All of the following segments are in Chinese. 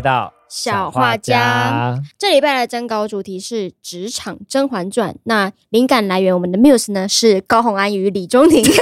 来到小画家。这礼拜的征稿主题是《职场甄嬛传》，那灵感来源我们的 Muse 呢是高虹安与李中庭。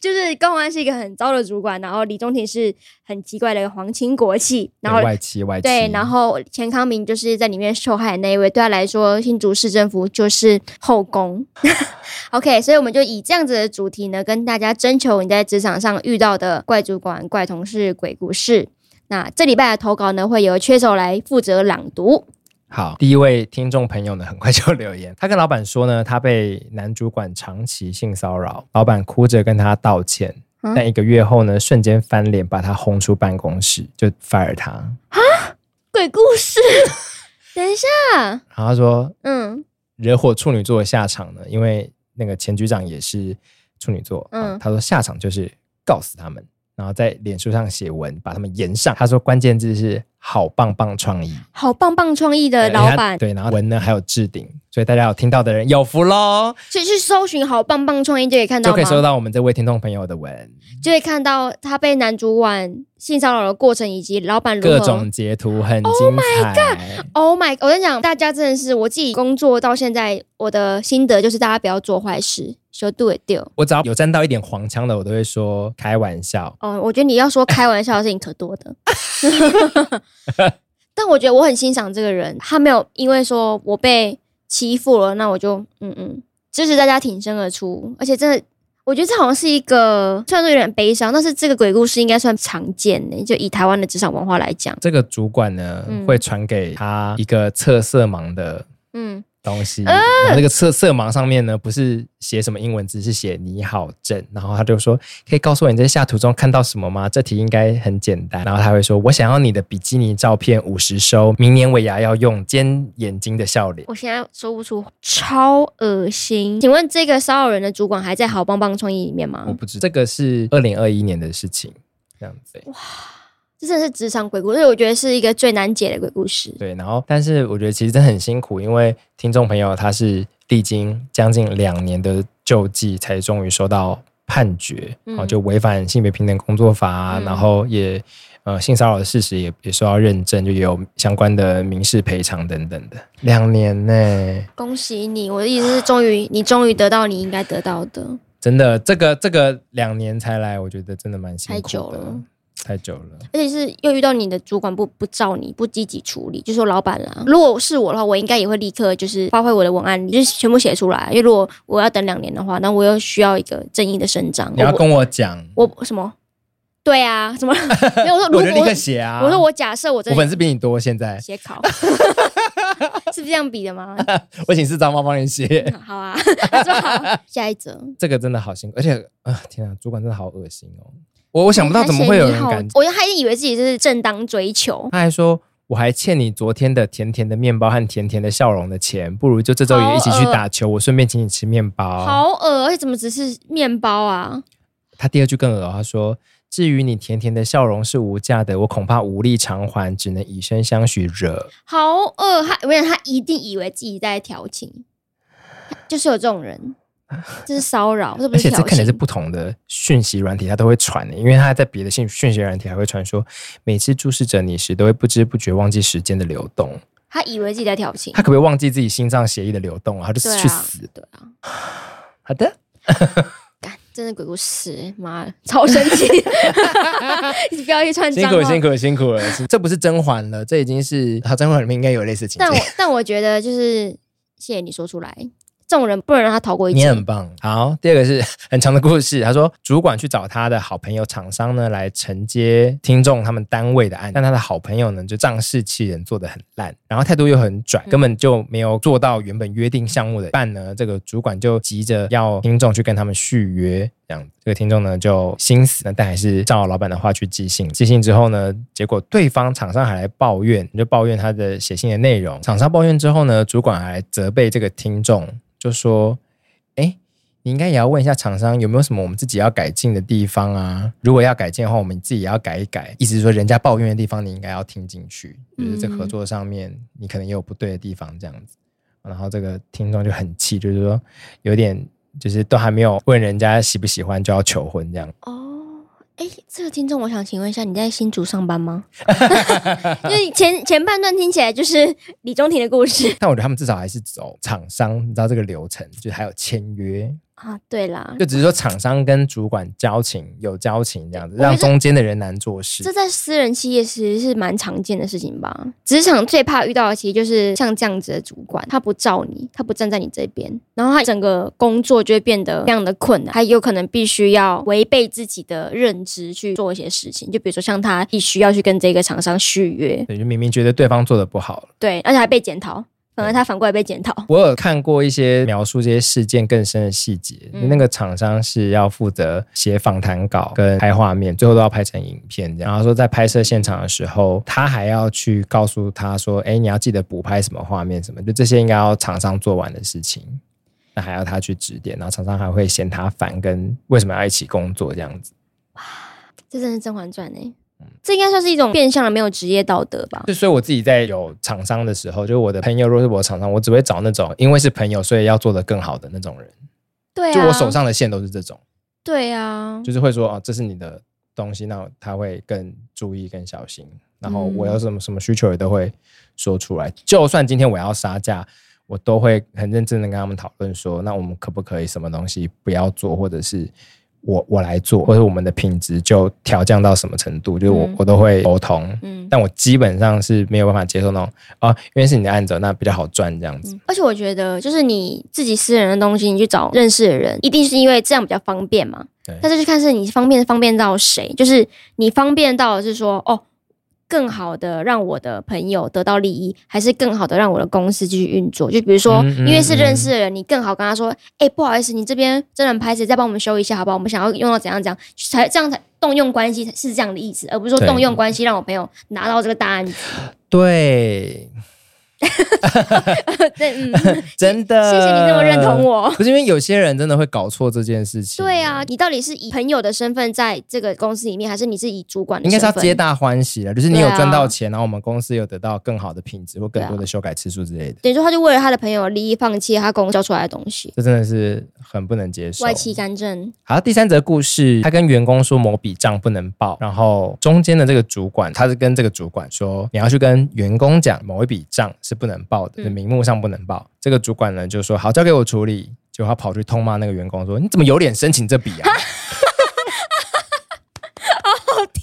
就是高虹安是一个很糟的主管，然后李中庭是很奇怪的皇亲国戚，然后外戚外戚。对，然后钱康明就是在里面受害的那一位，对他来说，新竹市政府就是后宫。OK，所以我们就以这样子的主题呢，跟大家征求你在职场上遇到的怪主管、怪同事、鬼故事。那这礼拜的投稿呢，会由缺手来负责朗读。好，第一位听众朋友呢，很快就留言。他跟老板说呢，他被男主管长期性骚扰，老板哭着跟他道歉，嗯、但一个月后呢，瞬间翻脸，把他轰出办公室，就 fire 他。啊，鬼故事！等一下，然后他说，嗯，惹火处女座的下场呢，因为那个前局长也是处女座，嗯，他说下场就是告死他们。然后在脸书上写文，把他们延上。他说关键字是“好棒棒创意”，好棒棒创意的老板。对，然后文呢还有置顶，所以大家有听到的人有福喽。所以去搜寻“好棒棒创意”就可以看到，就可以收到我们这位听众朋友的文，就可以看到他被男主管性骚扰的过程，以及老板如何各种截图，很精彩。Oh my god！Oh my！我跟你讲，大家真的是我自己工作到现在，我的心得就是大家不要做坏事。就 do it do，我只要有沾到一点黄腔的，我都会说开玩笑。哦，我觉得你要说开玩笑的事情可多的。但我觉得我很欣赏这个人，他没有因为说我被欺负了，那我就嗯嗯支持大家挺身而出。而且真的，我觉得这好像是一个虽然说有点悲伤，但是这个鬼故事应该算常见的。就以台湾的职场文化来讲，这个主管呢、嗯、会传给他一个测色盲的嗯。东西，然后那个色色盲上面呢，不是写什么英文字，是写“你好朕”。然后他就说：“可以告诉我你在下图中看到什么吗？”这题应该很简单。然后他会说：“我想要你的比基尼照片五十收，明年尾牙要用尖眼睛的笑脸。”我现在说不出，超恶心。请问这个骚扰人的主管还在好棒棒创意里面吗？我不知道，这个是二零二一年的事情，这样子。哇。这真的是职场鬼故事，我觉得是一个最难解的鬼故事。对，然后但是我觉得其实真的很辛苦，因为听众朋友他是历经将近两年的救济，才终于收到判决，然后、嗯、就违反性别平等工作法，嗯、然后也呃性骚扰的事实也也受到认证，就也有相关的民事赔偿等等的。两年呢，恭喜你！我的意思是，终于你终于得到你应该得到的。真的，这个这个两年才来，我觉得真的蛮辛苦的。太久了。太久了，而且是又遇到你的主管不不照你不积极处理，就说老板啦。如果是我的话，我应该也会立刻就是发挥我的文案，就是全部写出来。因为如果我要等两年的话，那我又需要一个正义的伸张。你要跟我讲，我什么？对啊，什么？没有我说，如果我就立刻写啊。我说我假设我真的我粉丝比你多，现在写考是不 是这样比的吗？我请四张猫帮你写。好啊，好，下一则。这个真的好辛苦，而且啊，天啊，主管真的好恶心哦。我我想不到怎么会有人敢，我还以为自己是正当追求。他还说，我还欠你昨天的甜甜的面包和甜甜的笑容的钱，不如就这周也一起去打球，我顺便请你吃面包。好恶，而且怎么只是面包啊？他第二句更恶，他说，至于你甜甜的笑容是无价的，我恐怕无力偿还，只能以身相许惹。好恶，他我想，他一定以为自己在调情，就是有这种人。这是骚扰，而且这可能是不同的讯息软体，它都会传的，因为它在别的讯讯息软体还会传说，每次注视着你时，都会不知不觉忘记时间的流动。他以为自己在挑衅，他可不可以忘记自己心脏血液的流动啊？他就去死。对啊，好的。真的鬼故事，妈超生气！你不要一串脏话。辛苦辛苦辛苦了，这不是甄嬛了，这已经是他甄嬛里面应该有类似情节。但我但我觉得就是谢谢你说出来。这种人不能让他逃过一劫。你很棒。好，第二个是 很长的故事。他说，主管去找他的好朋友厂商呢，来承接听众他们单位的案，但他的好朋友呢，就仗势欺人，做得很烂，然后态度又很拽，根本就没有做到原本约定项目的办呢。这个主管就急着要听众去跟他们续约，这样这个听众呢就心死了，但还是照老板的话去寄信。寄信之后呢，结果对方厂商还来抱怨，就抱怨他的写信的内容。厂商抱怨之后呢，主管还来责备这个听众。就说，哎，你应该也要问一下厂商有没有什么我们自己要改进的地方啊？如果要改进的话，我们自己也要改一改。意思是说，人家抱怨的地方，你应该要听进去。就是这合作上面，你可能也有不对的地方，这样子。然后这个听众就很气，就是说，有点就是都还没有问人家喜不喜欢，就要求婚这样。哦，哎，这个听众，我想请问一下，你在新竹上班吗？因 为前前半段听起来就是李中庭的故事，但我觉得他们至少还是走厂商，你知道这个流程，就是还有签约。啊，对啦，就只是说厂商跟主管交情有交情这样子，让中间的人难做事。这在私人企业其实是蛮常见的事情吧？职场最怕遇到的其实就是像这样子的主管，他不罩你，他不站在你这边，然后他整个工作就会变得非常的困难，他有可能必须要违背自己的认知去做一些事情，就比如说像他必须要去跟这个厂商续约，对，就明明觉得对方做的不好，对，而且还被检讨。反而他反过来被检讨。我有看过一些描述这些事件更深的细节。嗯、那个厂商是要负责写访谈稿跟拍画面，最后都要拍成影片。然后说在拍摄现场的时候，他还要去告诉他说：“哎，你要记得补拍什么画面什么，就这些应该要厂商做完的事情，那还要他去指点。然后厂商还会嫌他烦，跟为什么要一起工作这样子。”哇，这真是《甄嬛传》哎。这应该算是一种变相的没有职业道德吧？就所以我自己在有厂商的时候，就是我的朋友，如果是我的厂商，我只会找那种因为是朋友，所以要做得更好的那种人。对啊，就我手上的线都是这种。对啊，就是会说哦，这是你的东西，那他会更注意、更小心。然后我有什么什么需求也都会说出来。嗯、就算今天我要杀价，我都会很认真的跟他们讨论说，那我们可不可以什么东西不要做，或者是。我我来做，或者我们的品质就调降到什么程度，就是我、嗯、我都会沟通，嗯，但我基本上是没有办法接受那种啊，因为是你的案子，那比较好赚这样子、嗯。而且我觉得，就是你自己私人的东西，你去找认识的人，一定是因为这样比较方便嘛。对。但是就看是你方便方便到谁，就是你方便到的是说哦。更好的让我的朋友得到利益，还是更好的让我的公司继续运作？就比如说，因为是认识的人，你更好跟他说：“哎、欸，不好意思，你这边真人拍摄，再帮我们修一下，好不好？我们想要用到怎样怎样，才这样才动用关系是这样的意思，而不是说动用关系让我朋友拿到这个大案子。”对。对，嗯，真的，谢谢你这么认同我。不是因为有些人真的会搞错这件事情。对啊，你到底是以朋友的身份在这个公司里面，还是你是以主管的身份？应该是要皆大欢喜了，就是你有赚到钱，然后我们公司有得到更好的品质或更多的修改次数之类的。等于说，他就为了他的朋友利益，放弃他公司交出来的东西，这真的是很不能接受。外戚干政。好，第三则故事，他跟员工说某笔账不能报，然后中间的这个主管，他是跟这个主管说，你要去跟员工讲某一笔账是不能报的。嗯名目上不能报，这个主管呢就说好，交给我处理，就他跑去痛骂那个员工说，你怎么有脸申请这笔啊？好好听。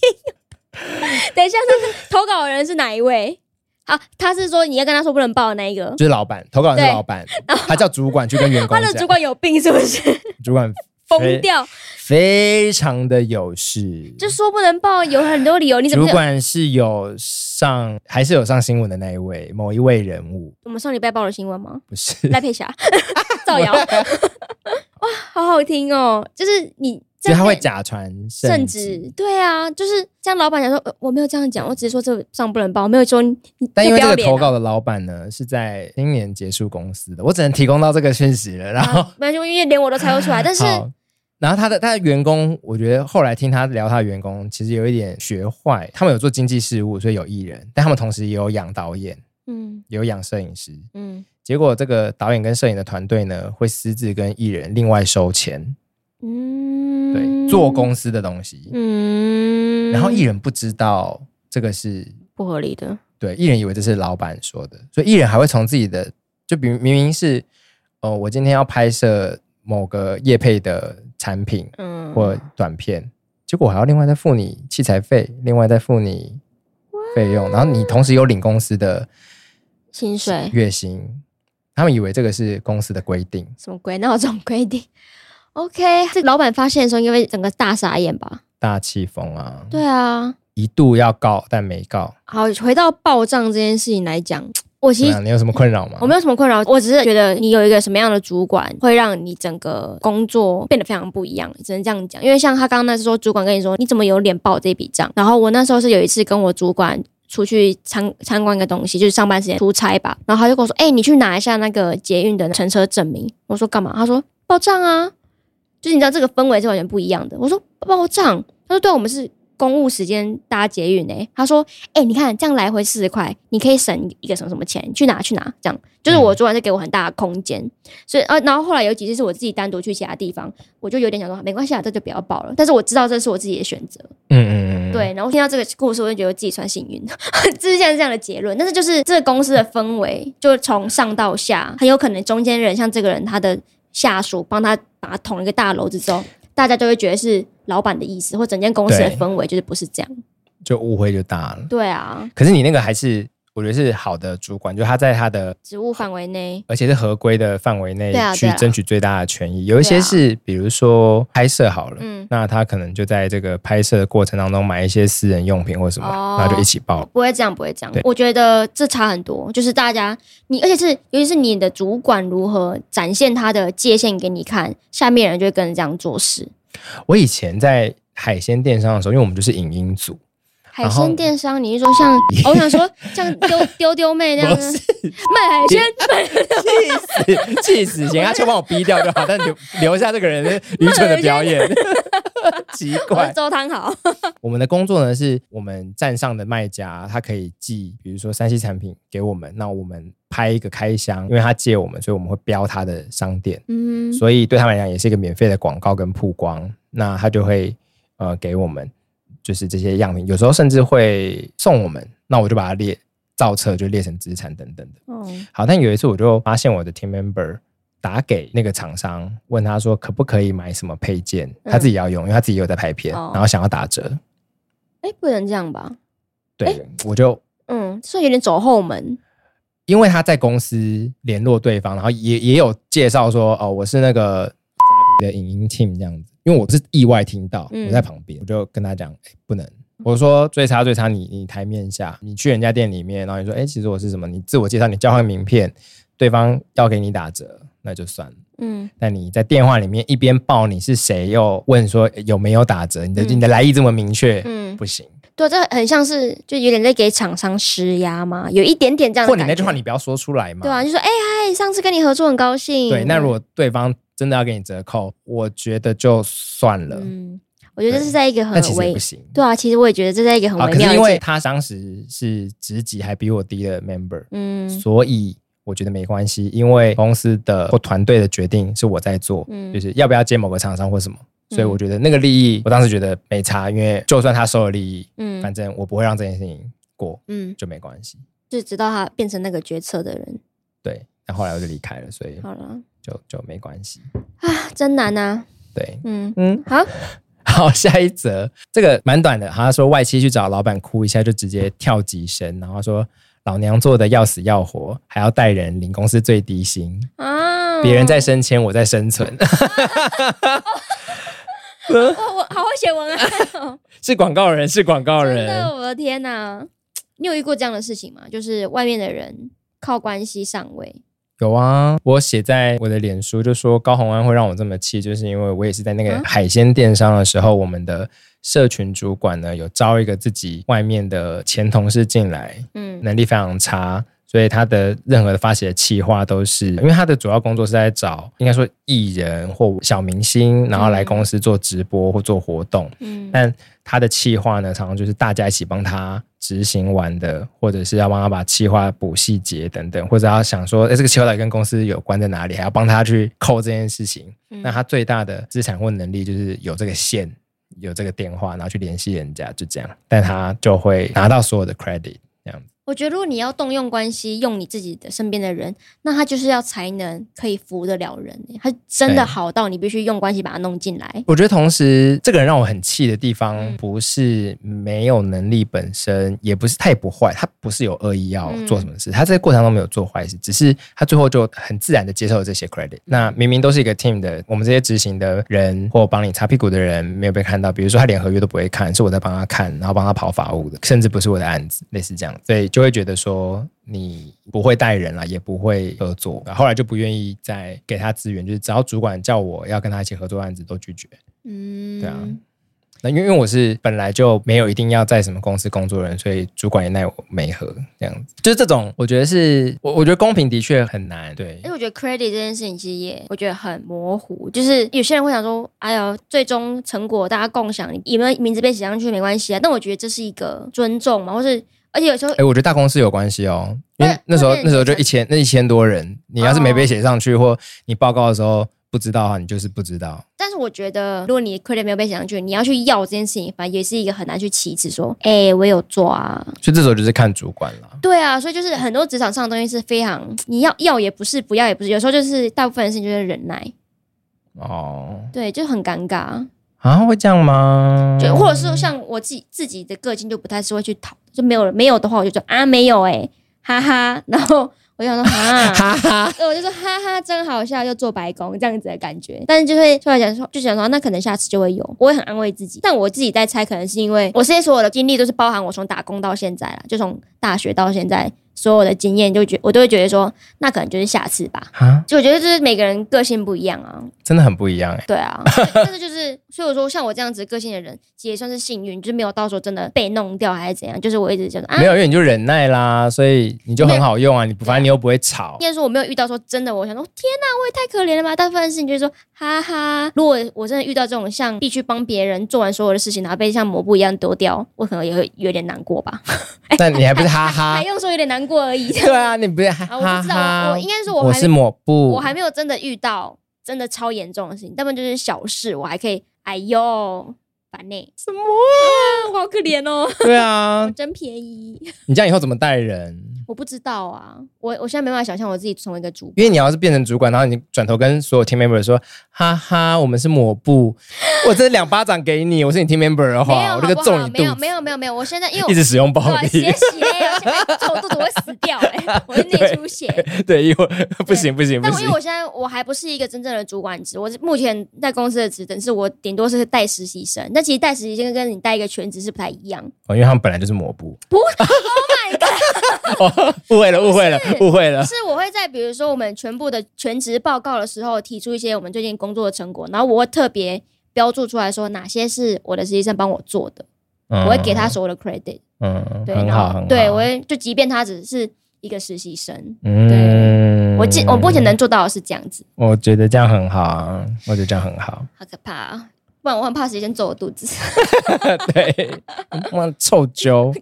等一下，那个投稿的人是哪一位？好，他是说你要跟他说不能报的那一个，就是老板，投稿人是老板，他叫主管去跟员工讲，他的主管有病是不是？主管。疯掉，非常的有事，就说不能报，有很多理由。你怎么？主管是有上，还是有上新闻的那一位，某一位人物。我们上礼拜报了新闻吗？不是，赖佩霞 造谣。哇，好好听哦！就是你，就他会假传圣旨。对啊，就是像老板讲说，我没有这样讲，我只是说这上不能报，我没有说。但因为这个投稿的老板呢，是在今年结束公司的，我只能提供到这个讯息了。然后，没关系，因为连我都猜不出来，但是。然后他的他的员工，我觉得后来听他聊他的员工，其实有一点学坏。他们有做经济事务，所以有艺人，但他们同时也有养导演，嗯，也有养摄影师，嗯。结果这个导演跟摄影的团队呢，会私自跟艺人另外收钱，嗯，对，做公司的东西，嗯。然后艺人不知道这个是不合理的，对，艺人以为这是老板说的，所以艺人还会从自己的，就比明明是，哦，我今天要拍摄某个业配的。产品，嗯，或短片，嗯、结果还要另外再付你器材费，另外再付你费用，然后你同时有领公司的薪水月薪，他们以为这个是公司的规定，什么规？那有这种规定？OK，这老板发现的时候，因为整个大傻眼吧，大气疯啊，对啊，一度要告但没告。好，回到报账这件事情来讲。我其实你有什么困扰吗？我没有什么困扰，我只是觉得你有一个什么样的主管，会让你整个工作变得非常不一样，只能这样讲。因为像他刚刚那时候，主管跟你说，你怎么有脸报这笔账？然后我那时候是有一次跟我主管出去参参观一个东西，就是上班时间出差吧。然后他就跟我说：“哎、欸，你去拿一下那个捷运的乘车证明。”我说：“干嘛？”他说：“报账啊。”就是你知道这个氛围是完全不一样的。我说：“报账。”他说：“对，我们是公务时间搭捷运呢、欸。他说：“哎、欸，你看这样来回四十块，你可以省一个什么什么钱，去哪去哪。”这样就是我昨晚是给我很大的空间，嗯、所以呃，然后后来有几次是我自己单独去其他地方，我就有点想说没关系啊，这就不要报了。但是我知道这是我自己的选择。嗯嗯嗯。对，然后听到这个故事，我就觉得自己算幸运，这是现在是这样的结论。但是就是这个公司的氛围，就从上到下，很有可能中间人像这个人，他的下属帮他把他捅一个大篓子之后。大家就会觉得是老板的意思，或整间公司的氛围就是不是这样，就误会就大了。对啊，可是你那个还是我觉得是好的主管，就他在他的职务范围内，而且是合规的范围内去争取最大的权益。有一些是比如说拍摄好了，嗯，那他可能就在这个拍摄的过程当中买一些私人用品或什么，然后就一起报。不会这样，不会这样。我觉得这差很多，就是大家你，而且是尤其是你的主管如何展现他的界限给你看，下面人就会跟着这样做事。我以前在海鲜电商的时候，因为我们就是影音组。海鲜电商，你是说像？我想说像丢丢丢妹那样子卖海鲜，气 死气死！行，他就帮我逼掉就好，但留留下这个人愚蠢的表演，奇怪。周汤好，我们的工作呢，是我们站上的卖家，他可以寄，比如说三 C 产品给我们，那我们拍一个开箱，因为他借我们，所以我们会标他的商店，嗯，所以对他们来讲也是一个免费的广告跟曝光，那他就会呃给我们。就是这些样品，有时候甚至会送我们，那我就把它列造册，就列成资产等等的。哦，好，但有一次我就发现我的 team member 打给那个厂商，问他说可不可以买什么配件，他自己要用，因为他自己有在拍片，然后想要打折。哎，不能这样吧？对，我就嗯，所以有点走后门，因为他在公司联络对方，然后也也有介绍说，哦，我是那个的影音 team 这样子。因为我是意外听到，我在旁边，嗯、我就跟他讲，欸，不能。我说最差最差你，你你台面下，你去人家店里面，然后你说，哎，欸，其实我是什么？你自我介绍，你交换名片，对方要给你打折，那就算了。嗯。但你在电话里面一边报你是谁，又问说有没有打折，你的，嗯、你的来意这么明确，嗯，不行。对，这很像是就有点在给厂商施压嘛，有一点点这样的。或你那句话你不要说出来嘛。对啊，就说哎嗨，上次跟你合作很高兴。对，那如果对方。真的要给你折扣，我觉得就算了。嗯，我觉得这是在一个很微，但其实也不行。对啊，其实我也觉得这是在一个很微妙因为他当时是职级还比我低的 member，嗯，所以我觉得没关系，因为公司的或团队的决定是我在做，嗯，就是要不要接某个厂商或什么，所以我觉得那个利益，我当时觉得没差，因为就算他收了利益，嗯，反正我不会让这件事情过，嗯，就没关系。就直到他变成那个决策的人，对，那后来我就离开了，所以好了。就就没关系啊，真难啊。对，嗯嗯，好 好，下一则这个蛮短的。他说外妻去找老板哭一下，就直接跳级升，然后说老娘做的要死要活，还要带人领公司最低薪啊！别人在升迁，我在生存。我我好会写文案，是广告人，是广告人。我的天哪，你有遇过这样的事情吗？就是外面的人靠关系上位。有啊，我写在我的脸书就说高虹安会让我这么气，就是因为我也是在那个海鲜电商的时候，我们的社群主管呢有招一个自己外面的前同事进来，嗯，能力非常差，所以他的任何的发起的企划都是因为他的主要工作是在找应该说艺人或小明星，然后来公司做直播或做活动，嗯，但他的企划呢常常就是大家一起帮他。执行完的，或者是要帮他把企划补细节等等，或者要想说，哎，这个企划到底跟公司有关在哪里，还要帮他去扣这件事情。嗯、那他最大的资产或能力就是有这个线，有这个电话，然后去联系人家，就这样。但他就会拿到所有的 credit 这样子。我觉得，如果你要动用关系，用你自己的身边的人，那他就是要才能可以服得了人。他真的好到你必须用关系把他弄进来。我觉得，同时这个人让我很气的地方，不是没有能力本身，也不是他也不坏，他不是有恶意要做什么事，他在过程中没有做坏事，只是他最后就很自然的接受了这些 credit。那明明都是一个 team 的，我们这些执行的人或帮你擦屁股的人没有被看到，比如说他连合约都不会看，是我在帮他看，然后帮他跑法务的，甚至不是我的案子，类似这样，所以就。就会觉得说你不会带人了，也不会合作，后来就不愿意再给他资源，就是只要主管叫我要跟他一起合作案子，都拒绝。嗯，对啊。那因为因为我是本来就没有一定要在什么公司工作的人，所以主管也奈我没何这样子。就是这种，我觉得是我我觉得公平的确很难。对，因为我觉得 credit 这件事情其实也我觉得很模糊，就是有些人会想说，哎呦，最终成果大家共享，你有没有名字被写上去没关系啊。但我觉得这是一个尊重嘛，或是而且有时候，哎，我觉得大公司有关系哦，因为那时候那时候就一千那一千多人，你要是没被写上去，哦、或你报告的时候。不知道啊，你就是不知道。但是我觉得，如果你 credit 没有被写上去，你要去要这件事情，反正也是一个很难去启齿说，哎、欸，我有做啊。所以这时候就是看主管了。对啊，所以就是很多职场上的东西是非常，你要要也不是，不要也不是，有时候就是大部分的事情就是忍耐。哦。对，就很尴尬啊，会这样吗？就或者是像我自己自己的个性就不太是会去讨，就没有没有的话，我就说啊没有哎、欸，哈哈，然后。我就想说啊哈哈哈，我就说哈哈，真好笑，又做白工这样子的感觉。但是就会突然想说，就想说那可能下次就会有，我会很安慰自己。但我自己在猜，可能是因为我现在所有的经历都是包含我从打工到现在了，就从大学到现在。所有的经验就觉我都会觉得说，那可能就是下次吧。啊，就我觉得就是每个人个性不一样啊，真的很不一样哎、欸。对啊，但是就是所以我说像我这样子个性的人，其实也算是幸运，就是没有到时候真的被弄掉还是怎样。就是我一直觉得啊，没有，因为你就忍耐啦，所以你就很好用啊。你不反正你又不会吵。应该说我没有遇到说真的，我想说天哪，我也太可怜了吧。大部分事情就是说哈哈。如果我真的遇到这种像必须帮别人做完所有的事情，然后被像抹布一样丢掉，我可能也会有点难过吧。但你还不是哈哈，还用说有点难过而已。对啊。啊，你不是哈哈，我不知道，我应该说我，我是抹布，我还没有真的遇到真的超严重的事情，大部分就是小事，我还可以，哎呦。烦呢？什么啊？我好可怜哦。对啊，真便宜。你这样以后怎么带人？我不知道啊，我我现在没办法想象我自己成为一个主管。因为你要是变成主管，然后你转头跟所有 team member 说，哈哈，我们是抹布，我这两巴掌给你，我是你 team member 的话，我这个揍你肚子。没有没有没有没有，我现在因为 一直使用暴力，嘞，揍我肚子我会死掉哎，我会内出血。对，一会不行不行不行。但因为我现在我还不是一个真正的主管职，我目前在公司的职等是我顶多是带实习生。那其实带实习生跟你带一个全职是不太一样哦，因为他们本来就是抹布。不，Oh my god！误会了，误会了，误会了。是我会在比如说我们全部的全职报告的时候，提出一些我们最近工作的成果，然后我会特别标注出来说哪些是我的实习生帮我做的，嗯、我会给他所有的 credit。嗯，对，很好，很好。对，我会就即便他只是一个实习生，嗯，对，我尽我目前能做到的是这样子。我觉得这样很好啊，我觉得这样很好。好可怕啊！不然我很怕时间走我肚子。对，我臭揪。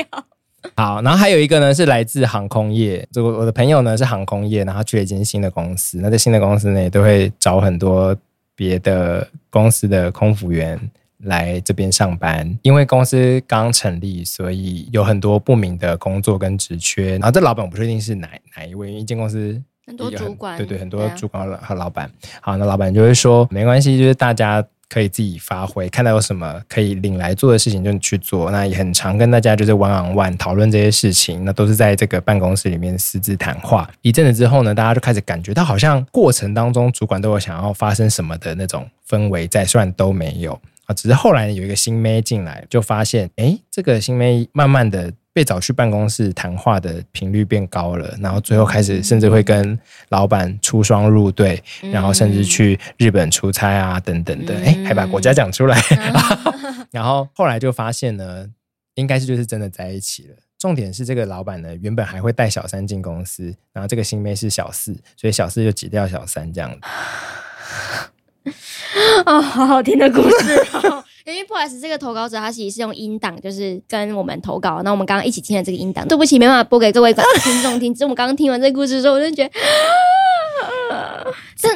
好，然后还有一个呢，是来自航空业。这个我的朋友呢是航空业，然后去了一间新的公司。那在新的公司呢，也都会找很多别的公司的空服员来这边上班。因为公司刚成立，所以有很多不明的工作跟职缺。然后这老板我不确定是哪哪一位，因为一间公司。很多主管，对对，很多主管和老板。好，那老板就会说，没关系，就是大家可以自己发挥，看到有什么可以领来做的事情就去做。那也很常跟大家就是 one on one 讨论这些事情，那都是在这个办公室里面私自谈话。一阵子之后呢，大家就开始感觉到好像过程当中主管都有想要发生什么的那种氛围在，虽然都没有啊，只是后来有一个新妹进来，就发现，哎，这个新妹慢慢的。被找去办公室谈话的频率变高了，然后最后开始甚至会跟老板出双入对，嗯、然后甚至去日本出差啊等等的，哎、嗯，还把国家讲出来。嗯、然后后来就发现呢，应该是就是真的在一起了。重点是这个老板呢，原本还会带小三进公司，然后这个新妹是小四，所以小四就挤掉小三这样子。哦，好好听的故事哦。因为不好意思，这个投稿者他其实是用音档，就是跟我们投稿。那我们刚刚一起听了这个音档，对不起，没办法播给各位听众听。只是我们刚刚听完这个故事的时候，我就觉得，这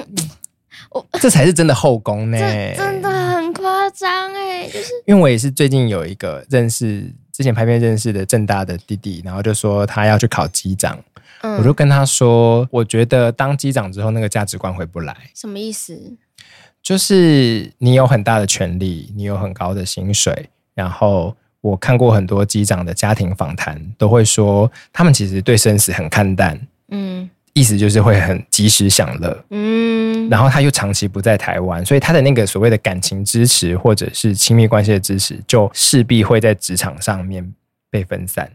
我这才是真的后宫呢，真的很夸张哎，就是因为我也是最近有一个认识，之前拍片认识的正大的弟弟，然后就说他要去考机长，嗯、我就跟他说，我觉得当机长之后那个价值观回不来，什么意思？就是你有很大的权利，你有很高的薪水，然后我看过很多机长的家庭访谈，都会说他们其实对生死很看淡，嗯，意思就是会很及时享乐，嗯，然后他又长期不在台湾，所以他的那个所谓的感情支持或者是亲密关系的支持，就势必会在职场上面被分散。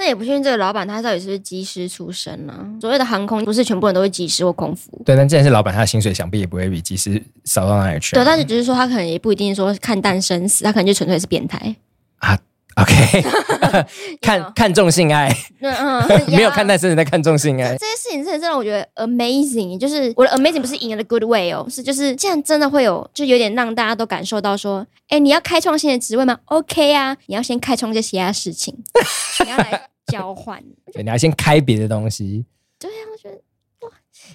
但也不确定这个老板他到底是不是机师出身呢、啊？所谓的航空不是全部人都是机师或空服。对，但既然是老板，他的薪水想必也不会比机师少到哪里去、啊。对，但是只是说他可能也不一定说看淡生死，他可能就纯粹是变态啊。OK，看看重性爱，嗯嗯，没有看淡生死，在看重性爱。这些事情真的让我觉得 amazing，就是我的 amazing 不是 in a good way 哦，是就是这样真的会有，就有点让大家都感受到说，哎，你要开创新的职位吗？OK 啊，你要先开创一些其他事情，你要来。交换，对，你要先开别的东西。对啊，我觉得哇，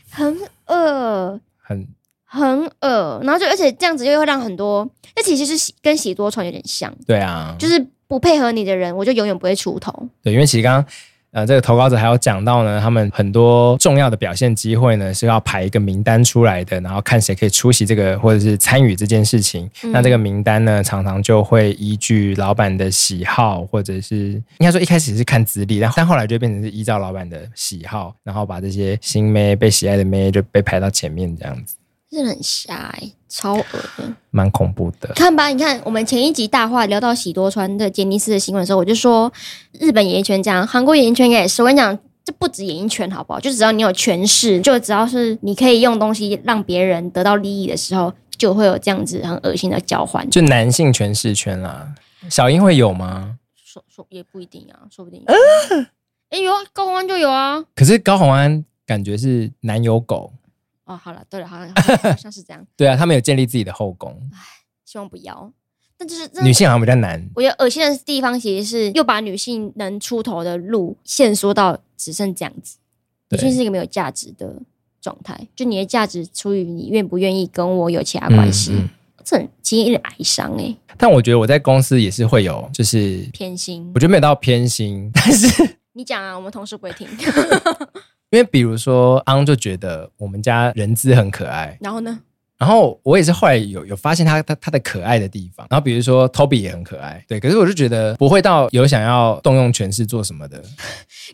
很恶，很很恶，然后就而且这样子又会让很多，那其实是跟喜多传有点像。对啊，就是不配合你的人，我就永远不会出头。对，因为其实刚刚。呃，这个投稿者还有讲到呢，他们很多重要的表现机会呢是要排一个名单出来的，然后看谁可以出席这个或者是参与这件事情。嗯、那这个名单呢，常常就会依据老板的喜好，或者是应该说一开始是看资历，但但后来就变成是依照老板的喜好，然后把这些新妹被喜爱的妹就被排到前面这样子。真的很瞎哎、欸，超恶的，蛮恐怖的。看吧，你看我们前一集大话聊到喜多川的杰尼斯的新闻的时候，我就说日本演艺圈这样，韩国演艺圈也是。我跟你讲，这不止演艺圈好不好？就只要你有权势，就只要是你可以用东西让别人得到利益的时候，就会有这样子很恶心的交换。就男性权势圈啦，小英会有吗？说说也不一定啊，说不定。嗯，哎有啊，高虹安就有啊。可是高虹安感觉是男友狗。哦，好了，对了，好像好像是这样。对啊，他们有建立自己的后宫。唉，希望不要。但就是女性好像比较难。我觉得恶心的地方其实是又把女性能出头的路限缩到只剩这样子。女性是一个没有价值的状态，就你的价值出于你愿不愿意跟我有其他关系。嗯嗯、这很其实有点哀伤哎。但我觉得我在公司也是会有，就是偏心。我觉得没有到偏心，但是你讲啊，我们同事不会听。因为比如说，昂就觉得我们家人资很可爱，然后呢？然后我也是后来有有发现他他他的可爱的地方。然后比如说，Toby 也很可爱，对。可是我就觉得不会到有想要动用权势做什么的，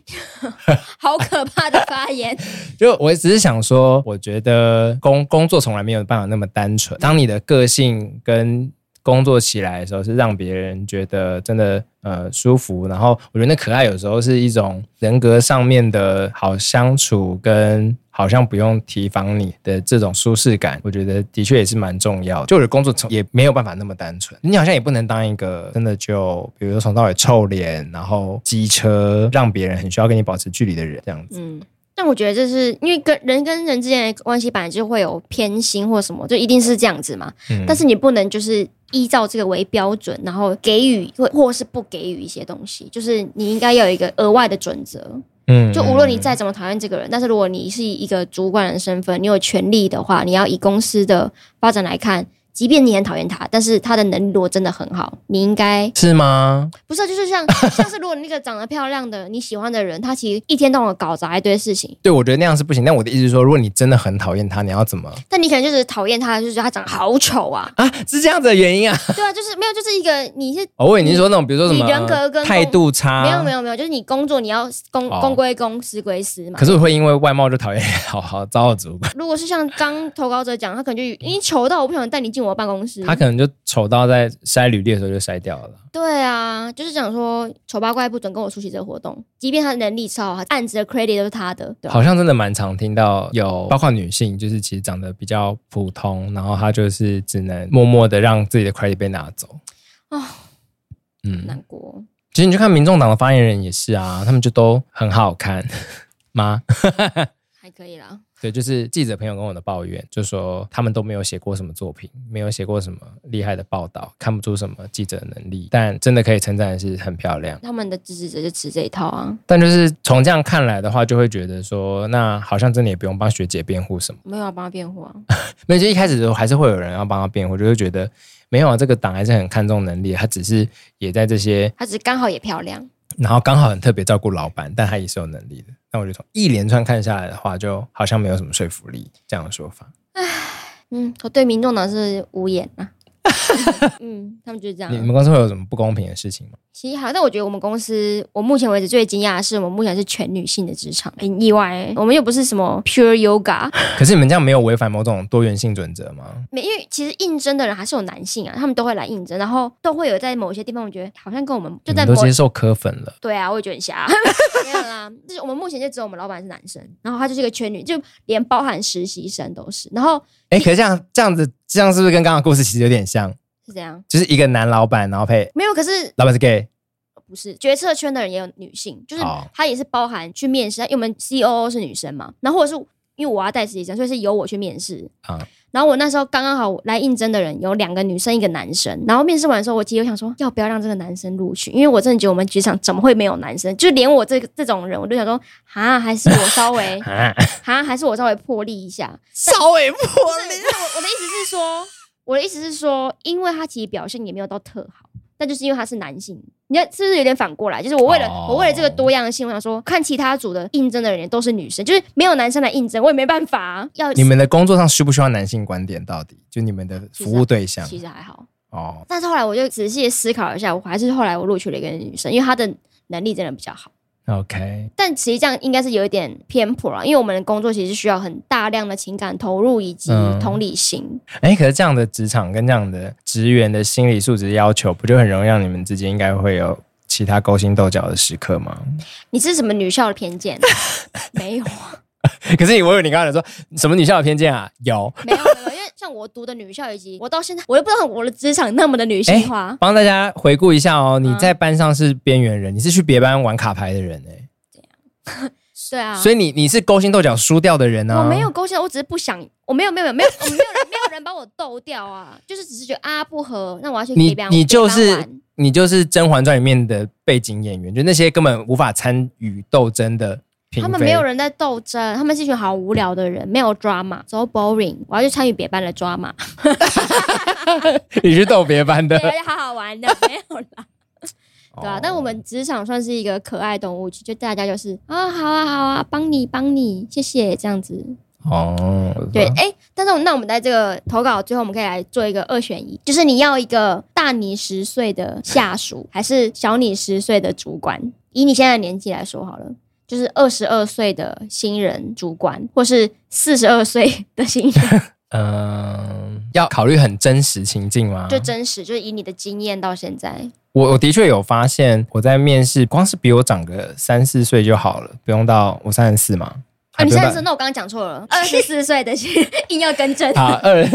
好可怕的发言。就我只是想说，我觉得工工作从来没有办法那么单纯。当你的个性跟工作起来的时候，是让别人觉得真的呃舒服，然后我觉得那可爱有时候是一种人格上面的好相处，跟好像不用提防你的这种舒适感，我觉得的确也是蛮重要的。就我的工作从也没有办法那么单纯，你好像也不能当一个真的就比如说从到尾臭脸，然后机车，让别人很需要跟你保持距离的人这样子。嗯。但我觉得这是因为跟人跟人之间的关系本来就会有偏心或什么，就一定是这样子嘛。嗯。但是你不能就是依照这个为标准，然后给予或或是不给予一些东西，就是你应该要有一个额外的准则。嗯。就无论你再怎么讨厌这个人，但是如果你是一个主管的身份，你有权利的话，你要以公司的发展来看。即便你很讨厌他，但是他的能力如果真的很好，你应该是吗？不是，就是像 像是如果那个长得漂亮的你喜欢的人，他其实一天到晚搞砸一堆事情。对，我觉得那样是不行。但我的意思是说，如果你真的很讨厌他，你要怎么？但你可能就是讨厌他，就是觉得他长得好丑啊啊，是这样子的原因啊？对啊，就是没有，就是一个你是我问你是说那种，比如说什么你人格跟态度差？没有没有没有，就是你工作你要公公归公，私归私嘛。可是我会因为外貌就讨厌 好好糟的主管。如果是像刚投稿者讲，他可能就已经丑到我不想带你进我的办公室。他可能就丑到在筛履历的时候就筛掉了。对啊，就是讲说丑八怪不准跟我出席这个活动，即便他的能力超好，案子的 credit 都是他的。好像真的蛮常听到有，包括女性，就是其实长得比较普通，然后她就是只能默默的让自己的 credit 被拿走。哦，嗯，难过。其实你去看民众党的发言人也是啊，他们就都很好看 吗？还可以啦。对，就是记者朋友跟我的抱怨，就说他们都没有写过什么作品，没有写过什么厉害的报道，看不出什么记者能力。但真的可以称赞的是很漂亮。他们的支持者就吃这一套啊。但就是从这样看来的话，就会觉得说，那好像真的也不用帮学姐辩护什么。没有要帮她辩护啊。没有，就一开始的时候还是会有人要帮她辩护，就会觉得没有啊，这个党还是很看重能力，他只是也在这些，他只是刚好也漂亮。然后刚好很特别照顾老板，但他也是有能力的。那我就从一连串看下来的话，就好像没有什么说服力这样的说法。唉，嗯，我对民众党是无言啊。嗯，他们就是这样。你们公司会有什么不公平的事情吗？其实好，但我觉得我们公司，我目前为止最惊讶的是，我们目前是全女性的职场，很意外、欸。我们又不是什么 pure yoga。可是你们这样没有违反某种多元性准则吗？没，因为其实应征的人还是有男性啊，他们都会来应征，然后都会有在某些地方，我觉得好像跟我们就在某都接受科粉了。对啊，我也觉得很瞎。没有啦，就是我们目前就只有我们老板是男生，然后他就是一个全女，就连包含实习生都是。然后，哎、欸，可是这样这样子，这样是不是跟刚刚故事其实有点像？是这样，就是一个男老板，然后配没有，可是老板是 gay，不是决策圈的人也有女性，就是他也是包含去面试，因为我们 COO 是女生嘛，然后或者是因为我要带实习生，所以是由我去面试啊。然后我那时候刚刚好来应征的人有两个女生，一个男生。然后面试完的时候，我其实想说要不要让这个男生录取，因为我真的觉得我们职场怎么会没有男生？就连我这个这种人，我都想说啊，还是我稍微 啊，还是我稍微破例一下，稍微破例。我我的意思是说。我的意思是说，因为他其实表现也没有到特好，但就是因为他是男性，你看是不是有点反过来？就是我为了、oh. 我为了这个多样性，我想说看其他组的应征的人都是女生，就是没有男生来应征，我也没办法、啊。要你们的工作上需不需要男性观点？到底就你们的服务对象？其实，还好哦。Oh. 但是后来我就仔细思考一下，我还是后来我录取了一个女生，因为她的能力真的比较好。OK，但实际上应该是有一点偏颇了，因为我们的工作其实需要很大量的情感投入以及同理心。哎、嗯欸，可是这样的职场跟这样的职员的心理素质要求，不就很容易让你们之间应该会有其他勾心斗角的时刻吗？你是什么女校的偏见？没有。可是你，我以为你刚才说什么女校的偏见啊？有。没有像我读的女校以及我到现在，我都不知道我的职场那么的女性化。帮、欸、大家回顾一下哦，你在班上是边缘人，嗯、你是去别班玩卡牌的人哎。这样。对啊。所以你你是勾心斗角输掉的人呢、啊？我没有勾心，我只是不想，我没有没有没有，我没有人没有人把我斗掉啊，就是只是觉得啊不合，那我要去。你你就是你就是《甄嬛传》里面的背景演员，就那些根本无法参与斗争的。他们没有人在斗争，他们是一群好无聊的人，没有 drama，so boring。我要去参与别班的 drama。你去斗别班的，对，好好玩的，没有啦，对吧、啊？但我们职场算是一个可爱动物区，就大家就是啊，好啊，好啊，帮你，帮你，谢谢，这样子。哦，对，哎、欸，但是那我们在这个投稿最后，我们可以来做一个二选一，就是你要一个大你十岁的下属，还是小你十岁的主管？以你现在的年纪来说，好了。就是二十二岁的新人主管，或是四十二岁的新人。嗯，要考虑很真实情境吗？就真实，就是以你的经验到现在，我我的确有发现，我在面试，光是比我长个三四岁就好了，不用到我三十四嘛。啊，你三十四，那我刚刚讲错了，二十四岁的 硬要更正。好，二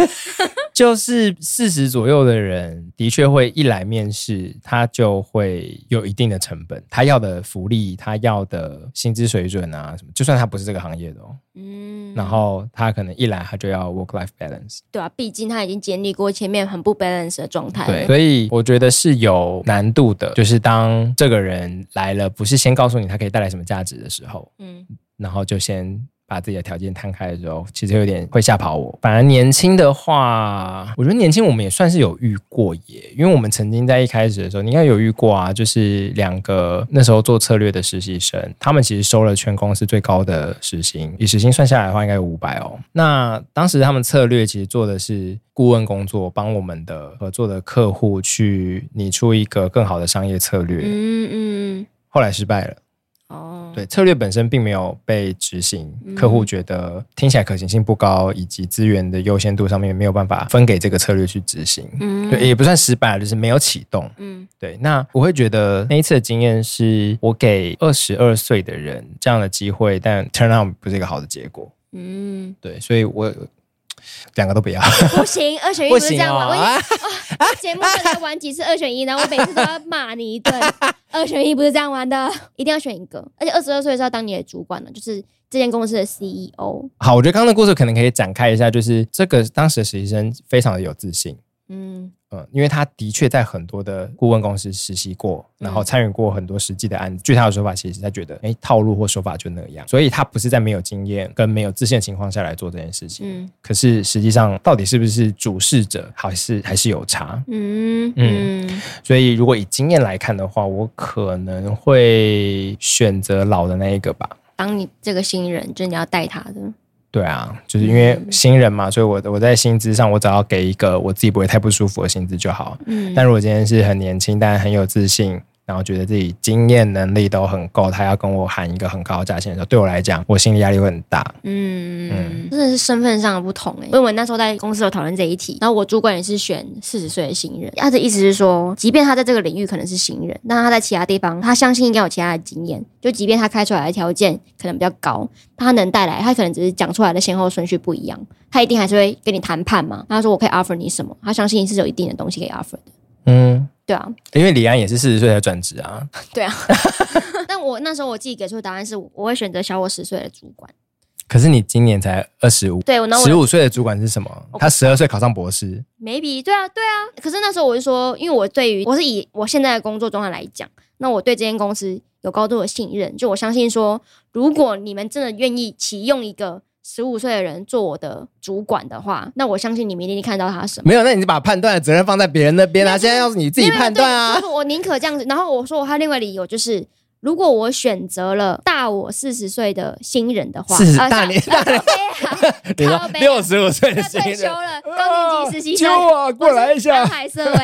就是四十左右的人，的确会一来面试，他就会有一定的成本，他要的福利，他要的薪资水准啊什么，就算他不是这个行业的哦，嗯，然后他可能一来他就要 work life balance，对啊，毕竟他已经经历过前面很不 balance 的状态，对，所以我觉得是有难度的，就是当这个人来了，不是先告诉你他可以带来什么价值的时候，嗯。然后就先把自己的条件摊开的时候，其实有点会吓跑我。反而年轻的话，我觉得年轻我们也算是有遇过耶，因为我们曾经在一开始的时候，你应该有遇过啊，就是两个那时候做策略的实习生，他们其实收了全公司最高的时薪，以时薪算下来的话，应该有五百哦。那当时他们策略其实做的是顾问工作，帮我们的合作的客户去拟出一个更好的商业策略。嗯嗯，后来失败了。哦，对，策略本身并没有被执行，嗯、客户觉得听起来可行性不高，以及资源的优先度上面没有办法分给这个策略去执行，嗯，对，也不算失败，就是没有启动，嗯，对。那我会觉得那一次的经验是我给二十二岁的人这样的机会，但 turn out 不是一个好的结果，嗯，对，所以我。两个都不要，不行，二选一不是这样玩。我啊，节目正在玩几次二选一，然后我每次都要骂你一顿。二选一不是这样玩的，一定要选一个。而且二十二岁是要当你的主管了，就是这间公司的 CEO。好，我觉得刚刚的故事可能可以展开一下，就是这个当时的实习生非常的有自信。嗯嗯，因为他的确在很多的顾问公司实习过，然后参与过很多实际的案子。据他的说法，其实他觉得，哎，套路或手法就那样，所以他不是在没有经验跟没有自信的情况下来做这件事情。嗯，可是实际上到底是不是主事者，还是还是有差。嗯嗯，所以如果以经验来看的话，我可能会选择老的那一个吧。当你这个新人，就是你要带他的。对啊，就是因为新人嘛，所以我我在薪资上，我只要给一个我自己不会太不舒服的薪资就好。嗯，但如果今天是很年轻，但很有自信。然后觉得自己经验能力都很够，他要跟我喊一个很高的价钱的时候，对我来讲，我心理压力会很大。嗯嗯，真的是身份上的不同哎。因为我那时候在公司有讨论这一题，然后我主管也是选四十岁的新人，他的意思是说，即便他在这个领域可能是新人，但他在其他地方，他相信应该有其他的经验。就即便他开出来的条件可能比较高，他能带来，他可能只是讲出来的先后顺序不一样，他一定还是会跟你谈判嘛。他说我可以 offer 你什么，他相信你是有一定的东西可以 offer 的。嗯。对啊，因为李安也是四十岁才转职啊。对啊，但我那时候我自己给出的答案是，我会选择小我十岁的主管。可是你今年才二十五，对，十五岁的主管是什么？他十二岁考上博士。Maybe，对啊，对啊。可是那时候我就说，因为我对于我是以我现在的工作状态来讲，那我对这间公司有高度的信任，就我相信说，如果你们真的愿意启用一个。十五岁的人做我的主管的话，那我相信你们一定看到他什么？没有，那你就把判断的责任放在别人那边啊！现在要是你自己判断啊！我宁可这样子。然后我说，我还有另外理由就是。如果我选择了大我四十岁的新人的话，四十大年大年 你说六十五岁的新人，退休了，高年级实习生，过来一下，海瑟薇，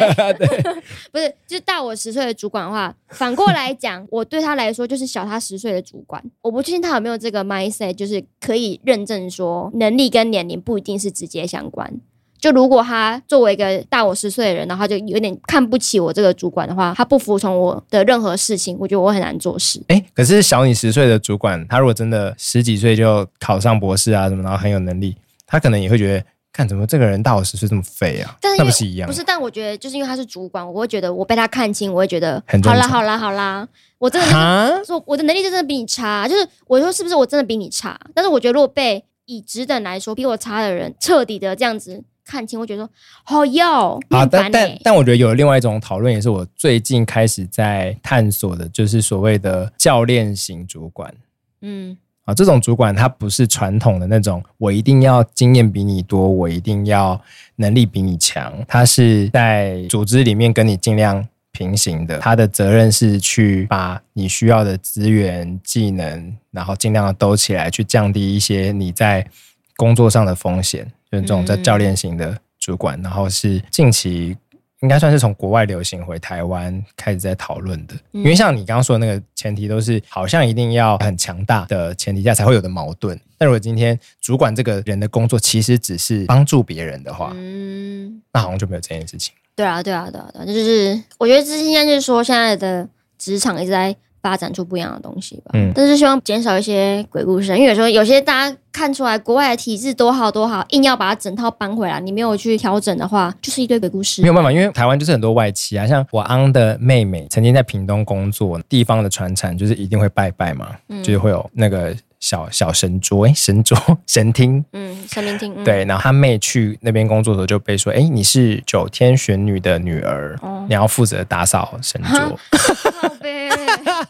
不是，就是大我十岁的主管的话，反过来讲，我对他来说就是小他十岁的主管，我不确定他有没有这个 mindset，就是可以认证说能力跟年龄不一定是直接相关。就如果他作为一个大我十岁的人，然后他就有点看不起我这个主管的话，他不服从我的任何事情，我觉得我很难做事。哎、欸，可是小你十岁的主管，他如果真的十几岁就考上博士啊什么，然后很有能力，他可能也会觉得，看怎么这个人大我十岁这么废啊？但是那不是一样？不是，但我觉得就是因为他是主管，我会觉得我被他看清，我会觉得好啦好啦好啦，我真的是说我的能力就真的比你差，就是我说是不是我真的比你差？但是我觉得如果被以职等来说比我差的人彻底的这样子。看清，我觉得说好要啊，但但但我觉得有另外一种讨论，也是我最近开始在探索的，就是所谓的教练型主管。嗯，啊，这种主管他不是传统的那种，我一定要经验比你多，我一定要能力比你强，他是在组织里面跟你尽量平行的，他的责任是去把你需要的资源、技能，然后尽量的兜起来，去降低一些你在工作上的风险。就这种在教练型的主管，然后是近期应该算是从国外流行回台湾开始在讨论的。因为像你刚刚说的那个前提，都是好像一定要很强大的前提下才会有的矛盾。但如果今天主管这个人的工作其实只是帮助别人的话，嗯，那好像就没有这件事情。对啊，对啊，对啊，对啊，就是我觉得这应该就是说现在的职场一直在。发展出不一样的东西吧，嗯，但是希望减少一些鬼故事，因为有时候有些大家看出来国外的体制多好多好，硬要把它整套搬回来，你没有去调整的话，就是一堆鬼故事。没有办法，因为台湾就是很多外企啊，像我昂的妹妹曾经在屏东工作，地方的传产就是一定会拜拜嘛，嗯，就是会有那个。小小神桌，哎，神桌 神厅，嗯，神明厅，嗯、对。然后他妹去那边工作的时候，就被说，哎，你是九天玄女的女儿，哦、你要负责打扫神桌。好呗，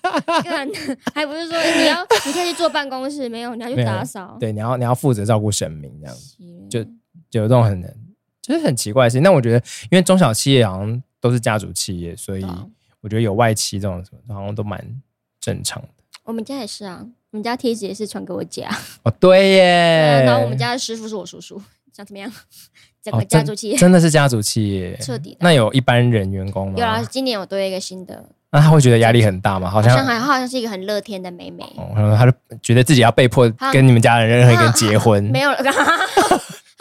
还不是说你要，你可以去坐办公室，没有，你要去打扫。对，你要你要负责照顾神明，这样子，就就有这种很，就是很奇怪的事情。那我觉得，因为中小企业好像都是家族企业，所以我觉得有外企这种什么，好像都蛮正常的。我们家也是啊。我们家贴纸也是传给我姐啊。哦，对耶。然后我们家的师傅是我叔叔，想怎么样？整个家族企业、哦、真，真的是家族企业，彻底的。那有一般人员工吗？有啊，今年我多一个新的。那他会觉得压力很大吗？好像，好像还好像是一个很乐天的妹妹。哦，他就觉得自己要被迫跟你们家的任何一个人结婚。没有了。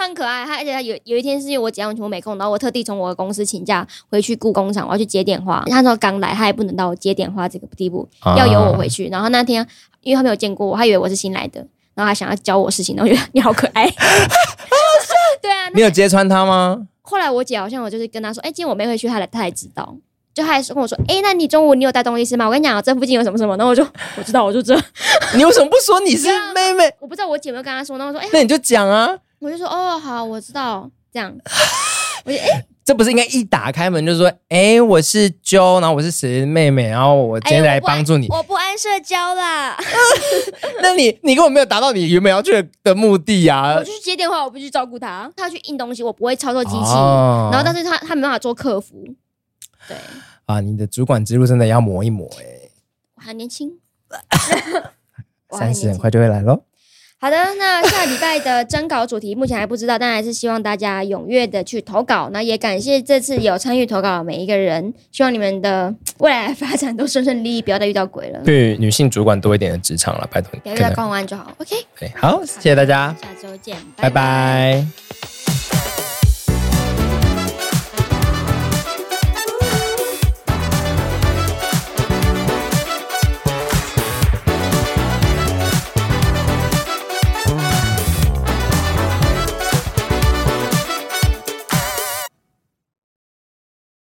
他很可爱，他而且他有有一天是因为我姐完全没空，然后我特地从我的公司请假回去故工厂，我要去接电话。他说刚来，他也不能到我接电话这个地步，啊、要由我回去。然后那天因为他没有见过我，他以为我是新来的，然后还想要教我事情。然后我觉得你好可爱，对啊，你有揭穿他吗？后来我姐好像我就是跟他说，哎、欸，今天我妹回去，他来他才知道，就他还是跟我说，哎、欸，那你中午你有带东西吃吗？我跟你讲，这附近有什么什么。然后我就我知道，我就这。你为什么不说你是妹妹？我不知道我姐有没有跟他说。然后我说，哎、欸，那你就讲啊。我就说哦，好，我知道这样。我就哎，这不是应该一打开门就说哎，我是 Jo，然后我是谁的妹妹，然后我今天来帮助你。我不安社交啦。那你你根本没有达到你原本要去的目的呀。我就去接电话，我不去照顾他。他要去印东西，我不会操作机器。然后，但是他他没办法做客服。对啊，你的主管之路真的要磨一磨哎。我还年轻，三十很快就会来喽。好的，那下礼拜的征稿主题目前还不知道，但还是希望大家踊跃的去投稿。那也感谢这次有参与投稿的每一个人，希望你们的未来发展都顺顺利利，不要再遇到鬼了。对女性主管多一点的职场了，拜托你。不要遇到公安就好。OK，对，好，谢谢大家，下周见，拜拜。拜拜。